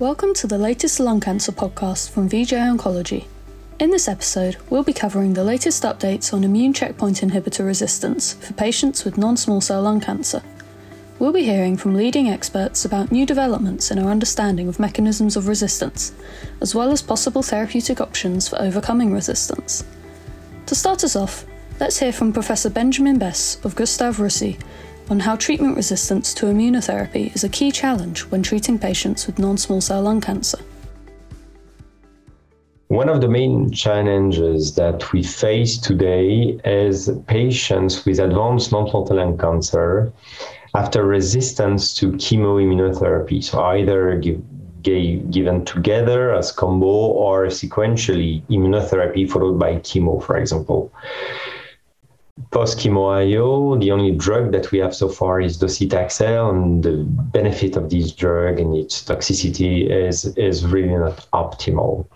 Welcome to the latest lung cancer podcast from VJ Oncology. In this episode, we'll be covering the latest updates on immune checkpoint inhibitor resistance for patients with non small cell lung cancer. We'll be hearing from leading experts about new developments in our understanding of mechanisms of resistance, as well as possible therapeutic options for overcoming resistance. To start us off, let's hear from Professor Benjamin Besse of Gustave Roussy on how treatment resistance to immunotherapy is a key challenge when treating patients with non small cell lung cancer. One of the main challenges that we face today is patients with advanced non-small cell lung cancer after resistance to chemoimmunotherapy. So either give, given together as combo or sequentially immunotherapy followed by chemo, for example post chemo IO, the only drug that we have so far is docetaxel, and the benefit of this drug and its toxicity is is really not optimal.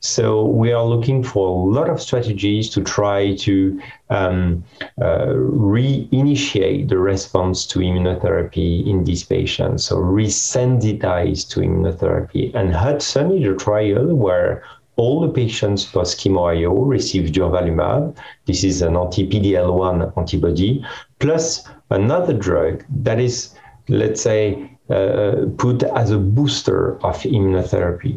So we are looking for a lot of strategies to try to um, uh, reinitiate the response to immunotherapy in these patients, so resensitize to immunotherapy. And Hudson is a trial where all the patients post chemo IO receive durvalumab. This is an anti PD-L1 antibody, plus another drug that is, let's say, uh, put as a booster of immunotherapy.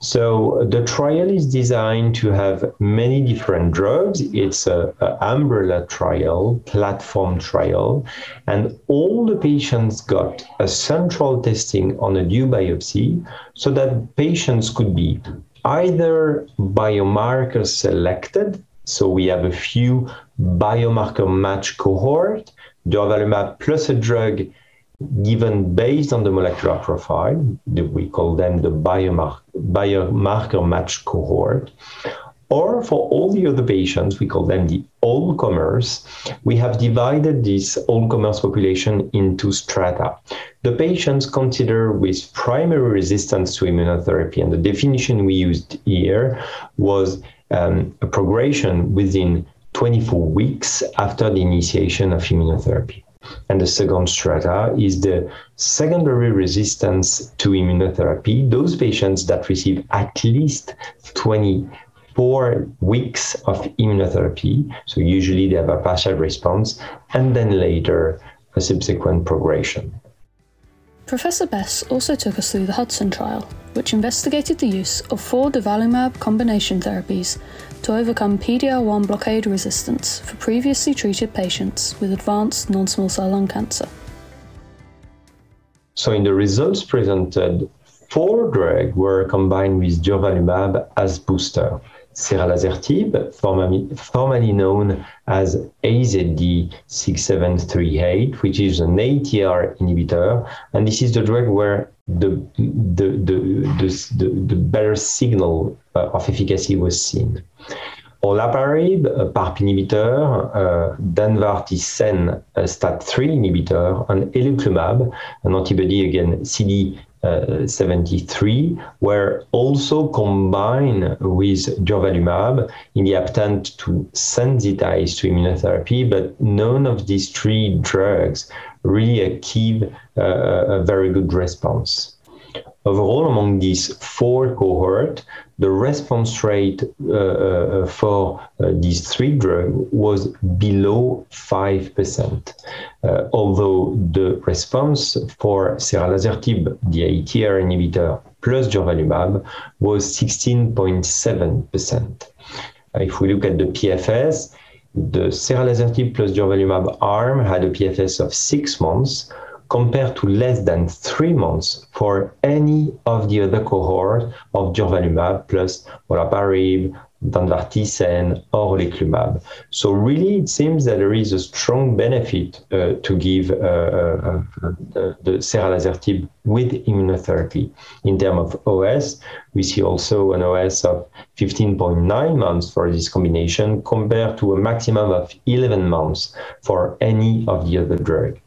So the trial is designed to have many different drugs. It's a, a, umbrella trial, platform trial, and all the patients got a central testing on a due biopsy so that patients could be either biomarker selected, so we have a few biomarker match cohort, durvalumab plus a drug given based on the molecular profile, we call them the biomarker, biomarker match cohort, or for all the other patients, we call them the all comers, we have divided this all comers population into strata. The patients considered with primary resistance to immunotherapy, and the definition we used here was um, a progression within 24 weeks after the initiation of immunotherapy. And the second strata is the secondary resistance to immunotherapy, those patients that receive at least 20 four weeks of immunotherapy. So usually they have a partial response, and then later a subsequent progression. Professor Besse also took us through the Hudson trial, which investigated the use of four durvalumab combination therapies to overcome PD-L1 blockade resistance for previously treated patients with advanced non-small cell lung cancer. So in the results presented, four drugs were combined with durvalumab as booster ceralasertib, formerly, known as AZD6738, which is an ATR inhibitor. And this is the drug where the, the, the, the, the better signal uh, of efficacy was seen. Olaparib, a PARP inhibitor, uh, a STAT3 inhibitor, and oleclumab, an antibody again CD 73 were also combined with durvalumab in the attempt to sensitize to immunotherapy, but none of these three drugs really achieved uh, a very good response. Overall, among these four cohorts, the response rate uh, uh, for uh, these three drugs was below 5%, uh, although the response for ceralasertib, the ATR inhibitor, plus durvalumab was 16.7%. If we look at the PFS, the ceralasertib plus durvalumab arm had a PFS of six months, compared to less than three months for any of the other cohort of durvalumab plus olaparib, danvatirsen, or oleclumab. So really, it seems that there is a strong benefit uh, to give uh, uh, uh the, the with immunotherapy. In terms of OS, we see also an OS of 15.9 months for this combination compared to a maximum of 11 months for any of the other drug.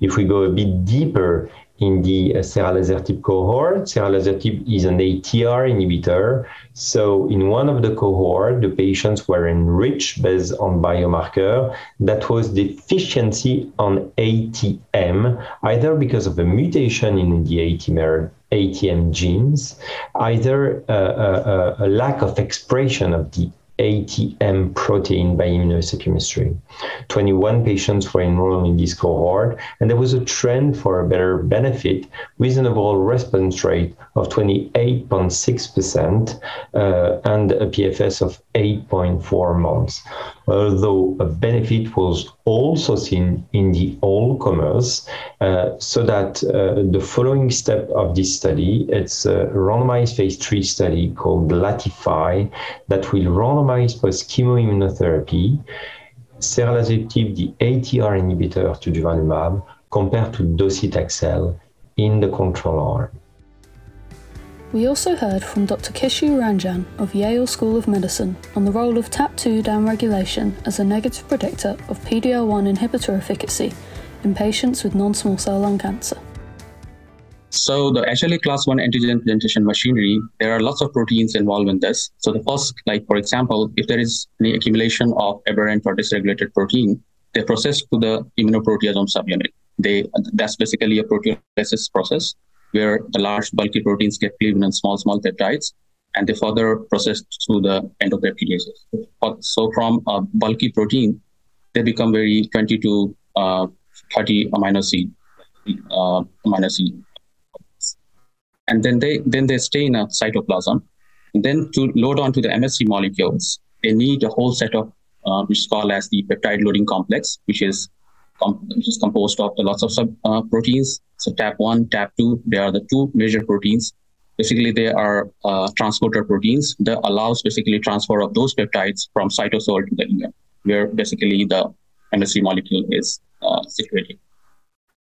If we go a bit deeper in the uh, ceralasertib cohort. Ceralasertib is an ATR inhibitor. So in one of the cohort, the patients were enriched based on biomarker that was deficiency on ATM, either because of a mutation in the ATM, ATM genes, either a, a, a lack of expression of the ATM protein by immunohistochemistry. 21 patients were enrolled in this cohort, and there was a trend for a better benefit with an overall response rate of 28.6% uh, and a PFS of 8.4 months. Although a benefit was also seen in the all comers, uh, so that uh, the following step of this study, it's a randomized phase three study called LATIFY that will randomize post chemoimmunotherapy ceralasertib, the ATR inhibitor to durvalumab, compared to docetaxel in the control arm. We also heard from Dr. Kishu Ranjan of Yale School of Medicine on the role of TAP2 downregulation as a negative predictor of PD-L1 inhibitor efficacy in patients with non-small cell lung cancer. So the HLA class 1 antigen presentation machinery, there are lots of proteins involved in this. So the first, like for example, if there is any accumulation of aberrant or dysregulated protein, they process to the immunoproteasome subunit. They that's basically a proteolysis process where the large bulky proteins get cleaved in small, small peptides, and they further processed through the endopeptidases. So from a bulky protein, they become very 20 to uh, 30 amino acid, uh, amino acid. And then they then they stay in a cytoplasm. And then to load onto the MHC molecules, they need a whole set of uh, which is called as the peptide loading complex, which is which is composed of lots of sub uh, proteins. So TAP1, TAP2, they are the two major proteins. Basically, they are uh, transporter proteins that allows basically transfer of those peptides from cytosol to the EM, where basically the MHC molecule is uh, situated.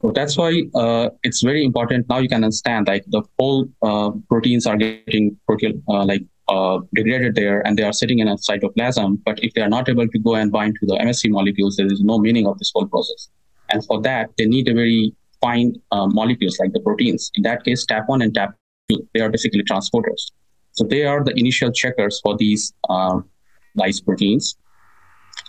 So that's why uh, it's very important. Now you can understand like the whole uh, proteins are getting uh, like uh, degraded there and they are sitting in a cytoplasm. But if they are not able to go and bind to the MHC molecules, there is no meaning of this whole process. And for that, they need a very fine uh, molecules like the proteins. In that case, TAP1 and TAP2, they are basically transporters. So they are the initial checkers for these uh, proteins.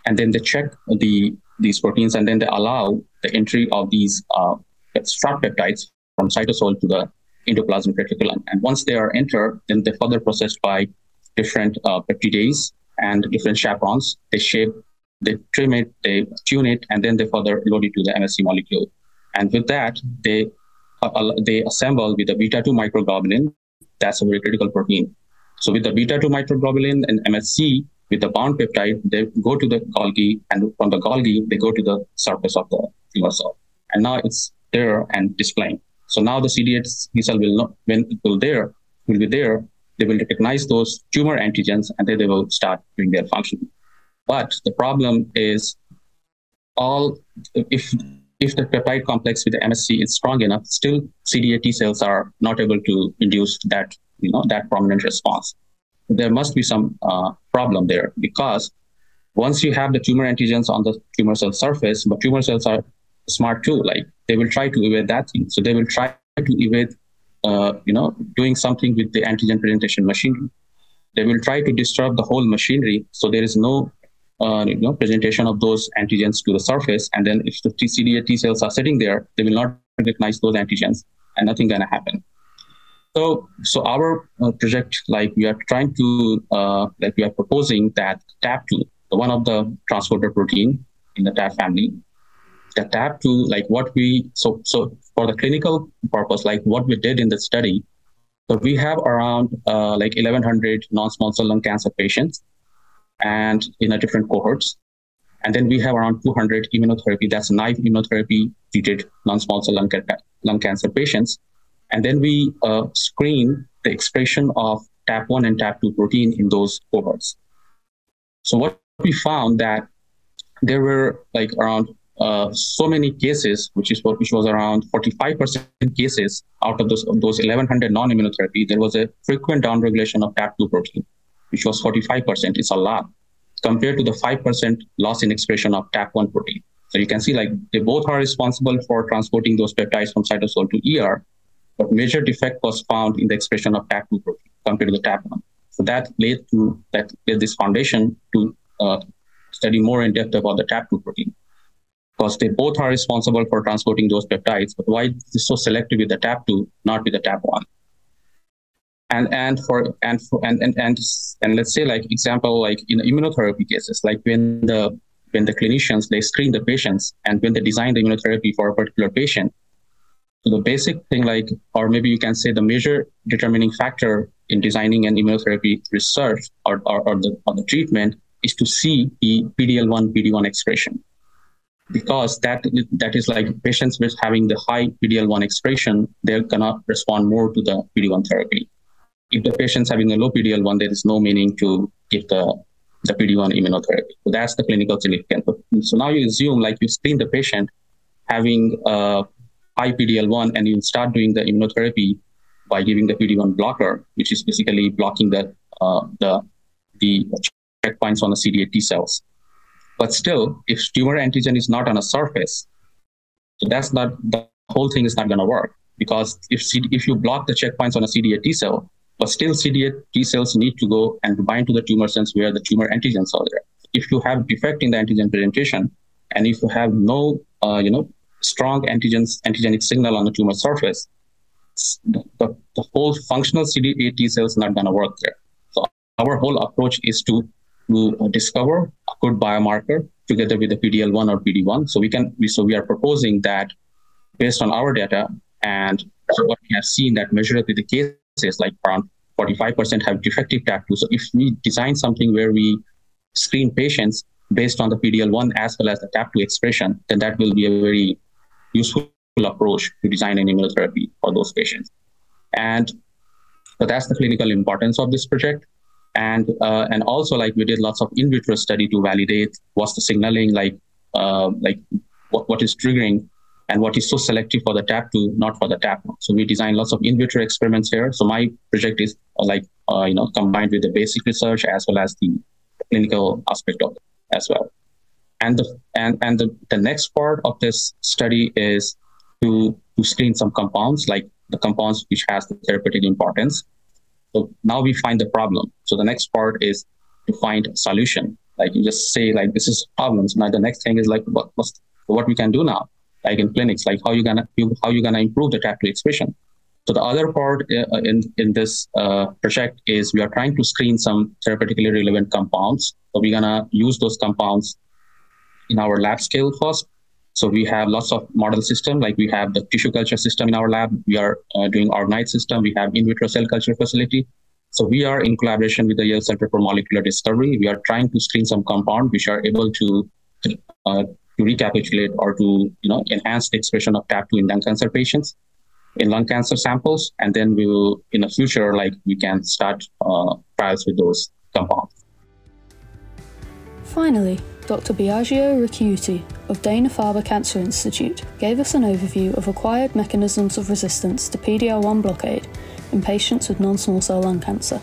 And then they check the these proteins and then they allow the entry of these uh, peptides from cytosol to the endoplasmic reticulum. And once they are entered, then they're further processed by different uh, peptidase and different chaperones. They shape, they trim it, they tune it, and then they further load it to the MHC molecule. And with that, they uh, they assemble with the beta 2 microglobulin. That's a very critical protein. So with the beta 2 microglobulin and MHC, with the bound peptide, they go to the Golgi, and from the Golgi, they go to the surface of the tumor cell. And now it's there and displaying. So now the CD8 T cell will not, when it will there, will be there, they will recognize those tumor antigens and then they will start doing their function. But the problem is all if if the peptide complex with the MHC is strong enough, still CD8 T cells are not able to induce that you know that prominent response. There must be some uh, problem there because once you have the tumor antigens on the tumor cell surface, but tumor cells are smart too. Like they will try to evade that thing. So they will try to evade, uh, you know, doing something with the antigen presentation machinery. They will try to disturb the whole machinery. So there is no, uh, you know, presentation of those antigens to the surface. And then if the CD8 T cells are sitting there, they will not recognize those antigens and nothing gonna happen. So, so our uh, project, like we are trying to, uh, like we are proposing that TAP2, the one of the transporter protein in the TAP family, adapt to like what we so so for the clinical purpose like what we did in the study so we have around uh, like 1100 non-small cell lung cancer patients and in a different cohorts. And then we have around 200 immunotherapy that's naive immunotherapy treated non-small cell lung, lung cancer patients and then we uh, screen the expression of tap1 and tap2 protein in those cohorts so what we found that there were like around uh, so many cases, which is which was around 45% cases out of those those 1100 non-immunotherapy, there was a frequent downregulation of TAP2 protein, which was 45%. It's a lot compared to the 5% loss in expression of TAP1 protein. So you can see like they both are responsible for transporting those peptides from cytosol to ER, but major defect was found in the expression of TAP2 protein compared to the TAP1. So that led to that led this foundation to uh, study more in depth about the TAP2 protein because they both are responsible for transporting those peptides. But why is this so selective with the TAP2, not with the TAP1? And and for and for, and, and and and let's say like example like in immunotherapy cases, like when the when the clinicians they screen the patients and when they design the immunotherapy for a particular patient, the basic thing like or maybe you can say the major determining factor in designing an immunotherapy research or, or, or the or the treatment is to see the PD-L1 PD-1 expression because that that is like patients with having the high PD-L1 expression, they're gonna respond more to the PD-1 therapy. If the patient's having a low PD-L1, there is no meaning to give the the PD-1 immunotherapy. So that's the clinical significance. So now you assume like you screen the patient having a high PD-L1 and you start doing the immunotherapy by giving the PD-1 blocker, which is basically blocking the uh, the the checkpoints on the CD8 T cells. But still, if tumor antigen is not on a surface, so that's not the whole thing is not going to work because if CD, if you block the checkpoints on a CD8 T cell, but still CD8 T cells need to go and bind to the tumor cells where the tumor antigens are there. If you have defect in the antigen presentation, and if you have no, uh, you know, strong antigens antigenic signal on the tumor surface, the, the, whole functional CD8 T cells not going to work there. So our whole approach is to to discover a good biomarker together with the PDL1 or PD1. So we can, we, so we are proposing that based on our data and what we have seen that measured with the cases, like around 45% have defective TAP2. So if we design something where we screen patients based on the PDL1 as well as the TAP2 expression, then that will be a very useful approach to design an immunotherapy for those patients. And so that's the clinical importance of this project. And uh, and also like we did lots of in vitro study to validate what's the signaling like uh, like what, what is triggering and what is so selective for the tap2 not for the tap so we designed lots of in vitro experiments here. So my project is uh, like uh, you know combined with the basic research as well as the clinical aspect of it as well and the and and the, the next part of this study is to to screen some compounds like the compounds which has the therapeutic importance so now we find the problem. So the next part is to find a solution. Like you just say like this is problems. Now the next thing is like what what we can do now, like in clinics, like how you gonna you, how you gonna improve the TAP2 expression. So the other part uh, in in this uh, project is we are trying to screen some therapeutically relevant compounds. So we're gonna use those compounds in our lab scale first so we have lots of model system, like we have the tissue culture system in our lab. We are uh, doing organoid system. We have in vitro cell culture facility. So we are in collaboration with the Yale Center for Molecular Discovery. We are trying to screen some compound which are able to uh, to recapitulate or to you know enhance the expression of TAP2 in lung cancer patients in lung cancer samples, and then we will in the future like we can start uh, trials with those compounds. Finally, Dr. Biagio Ricciuti of Dana-Farber Cancer Institute gave us an overview of acquired mechanisms of resistance to PD-L1 blockade in patients with non-small cell lung cancer.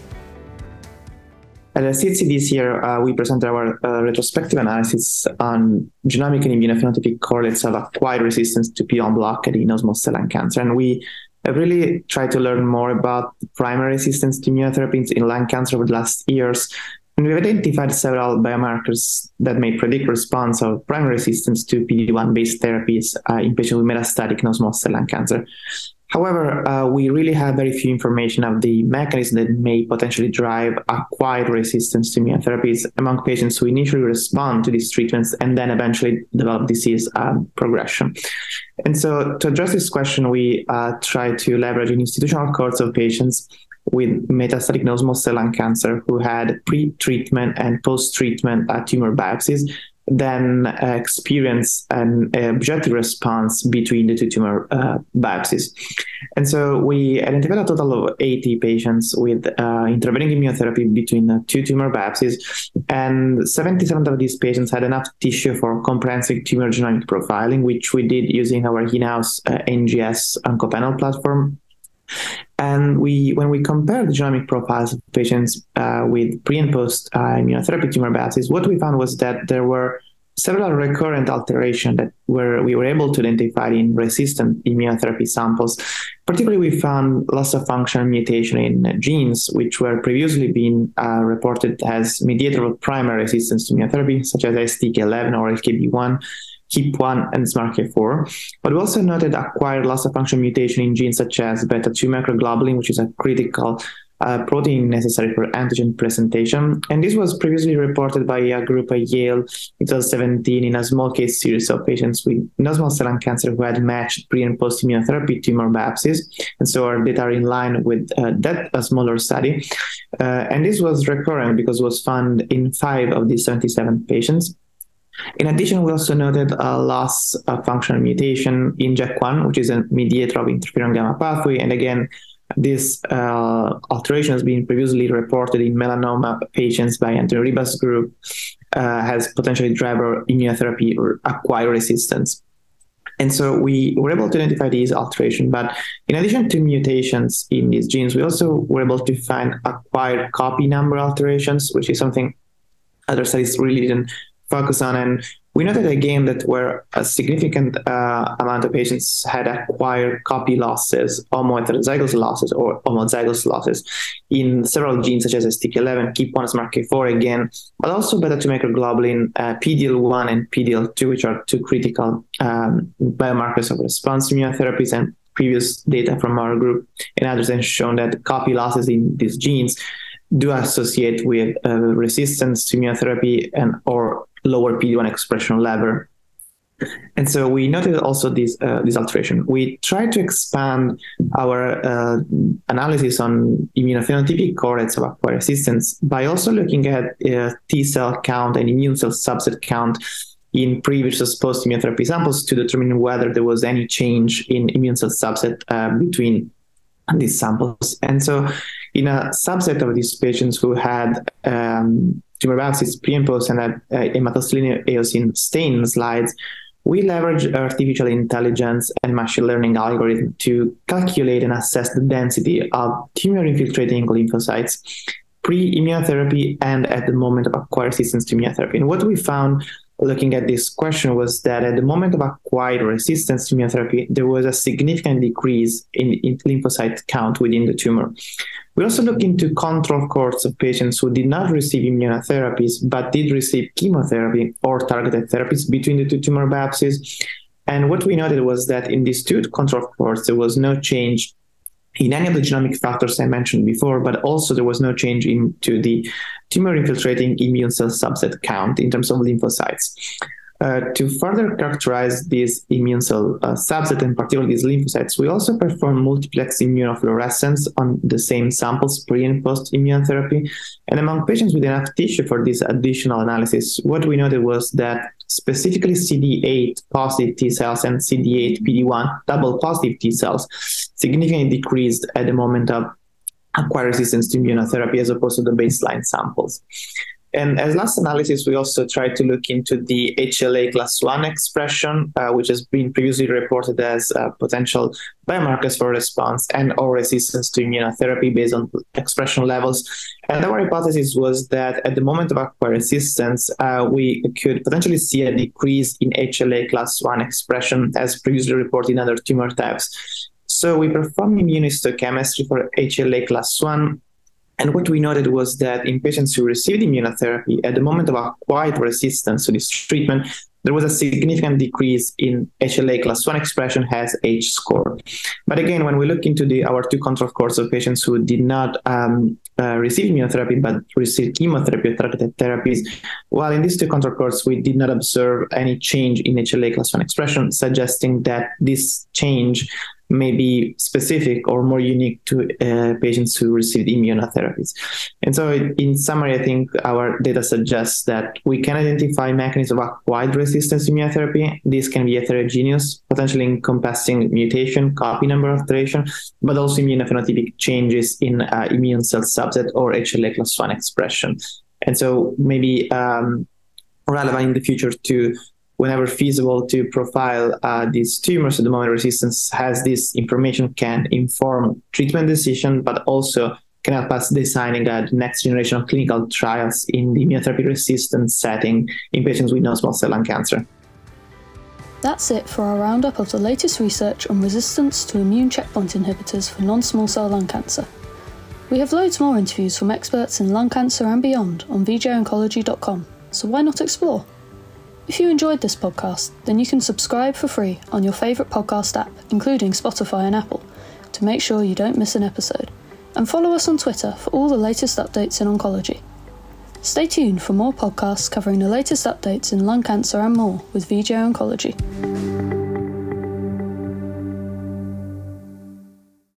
At SITC this year, uh, we presented our uh, retrospective analysis on genomic and immunophenotypic correlates of acquired resistance to PD-L1 blockade in non-small cell lung cancer, and we really tried to learn more about primary resistance to immunotherapies in lung cancer over the last years and we've identified several biomarkers that may predict response of primary resistance to PD-1 based therapies uh, in patients with metastatic non-small cell lung cancer. However, uh, we really have very few information of the mechanism that may potentially drive acquired resistance to immunotherapies among patients who initially respond to these treatments and then eventually develop disease um, progression. And so, to address this question, we uh, try to leverage an institutional cohorts of patients with metastatic non-small cell lung cancer who had pre-treatment and post-treatment uh, tumor biopsies then uh, experience an objective response between the two tumor uh, biopsies. And so we identified a total of 80 patients with uh, intervening immunotherapy between two tumor biopsies, and 77 of these patients had enough tissue for comprehensive tumor genomic profiling, which we did using our in-house uh, NGS OncoPanel platform. And we, when we compare the genomic profiles of patients uh, with pre and post uh, immunotherapy tumor biopsies, what we found was that there were several recurrent alterations that were we were able to identify in resistant immunotherapy samples. Particularly, we found loss of function mutation in genes which were previously being uh, reported as mediator of primary resistance to immunotherapy, such as STK11 or LKB1. KEAP1 and SMARCA4. But we also noted acquired loss of function mutation in genes such as beta 2 microglobulin, which is a critical uh, protein necessary for antigen presentation. And this was previously reported by a group at Yale in 2017 in a small case series of patients with non-small cell lung cancer who had matched pre and post immunotherapy tumor biopsies. And so our data are in line with uh, that smaller study. Uh, and this was recurrent because it was found in five of these 77 patients. In addition, we also noted a loss of functional mutation in JAK1, which is a mediator of interferon gamma pathway. And again, this uh, alteration has been previously reported in melanoma patients by Antoni Ribas' group, uh, has potentially driver immunotherapy or acquired resistance. And so we were able to identify these alterations. But in addition to mutations in these genes, we also were able to find acquired copy number alterations, which is something other studies really didn't focus on. And we noted again that where a significant uh, amount of patients had acquired copy losses, homozygous losses, or homozygous losses in several genes such as STK11, KEAP1, SMARCA4 again, but also beta-2 microglobulin, uh, PDL1 and PDL2, which are two critical um, biomarkers of response to immunotherapies and previous data from our group and others have shown that copy losses in these genes do associate with uh, resistance to immunotherapy and or lower PD1 expression level. And so we noted also this uh, this alteration. We tried to expand our uh, analysis on immunophenotypic correlates of acquired resistance by also looking at uh, T cell count and immune cell subset count in previous post immunotherapy samples to determine whether there was any change in immune cell subset uh, between these samples. And so, in a subset of these patients who had um, tumor biopsies pre and uh, hematoxylin and eosin stain slides, we leverage artificial intelligence and machine learning algorithm to calculate and assess the density of tumor infiltrating lymphocytes pre-immunotherapy and at the moment of acquired resistance to immunotherapy. And what we found looking at this question was that at the moment of acquired resistance to immunotherapy, there was a significant decrease in, in lymphocyte count within the tumor. We also looked into control cohorts of patients who did not receive immunotherapies but did receive chemotherapy or targeted therapies between the two tumor biopsies. And what we noted was that in these two control cohorts, there was no change in any of the genomic factors I mentioned before, but also there was no change into the tumor infiltrating immune cell subset count in terms of lymphocytes. Uh, to further characterize this immune cell uh, subset, and particularly these lymphocytes, we also perform multiplex immunofluorescence on the same samples pre and post immunotherapy. And among patients with enough tissue for this additional analysis, what we noted was that specifically CD8 positive T cells and CD8 PD1 double positive T cells significantly decreased at the moment of acquired resistance to immunotherapy as opposed to the baseline samples. And as last analysis, we also tried to look into the HLA class 1 expression, uh, which has been previously reported as uh, potential biomarkers for response and or resistance to immunotherapy based on expression levels. And our hypothesis was that at the moment of acquired resistance, uh, we could potentially see a decrease in HLA class 1 expression as previously reported in other tumor types. So we performed immunohistochemistry for HLA class 1 and what we noted was that in patients who received immunotherapy, at the moment of acquired resistance to this treatment, there was a significant decrease in HLA class 1 expression has H score. But again, when we look into the our two control cohorts of patients who did not um, uh, receive immunotherapy but received chemotherapy or targeted therapies, while in these two control cohorts we did not observe any change in HLA class 1 expression, suggesting that this change may be specific or more unique to uh, patients who received immunotherapies. And so, in summary, I think our data suggests that we can identify mechanisms of acquired resistance to immunotherapy. This can be heterogeneous, potentially encompassing mutation, copy number alteration, but also immunophenotypic changes in uh, immune cell subset or HLA class 1 expression. And so, maybe um, relevant in the future to whenever feasible to profile uh, these tumors at the moment resistance has this information can inform treatment decision but also can help us designing the next generation of clinical trials in the immunotherapy resistant setting in patients with non-small cell lung cancer. That's it for our roundup of the latest research on resistance to immune checkpoint inhibitors for non small cell lung cancer. We have loads more interviews from experts in lung cancer and beyond on vjoncology.com, so why not explore? If you enjoyed this podcast, then you can subscribe for free on your favourite podcast app, including Spotify and Apple, to make sure you don't miss an episode. And follow us on Twitter for all the latest updates in oncology. Stay tuned for more podcasts covering the latest updates in lung cancer and more with VJ Oncology.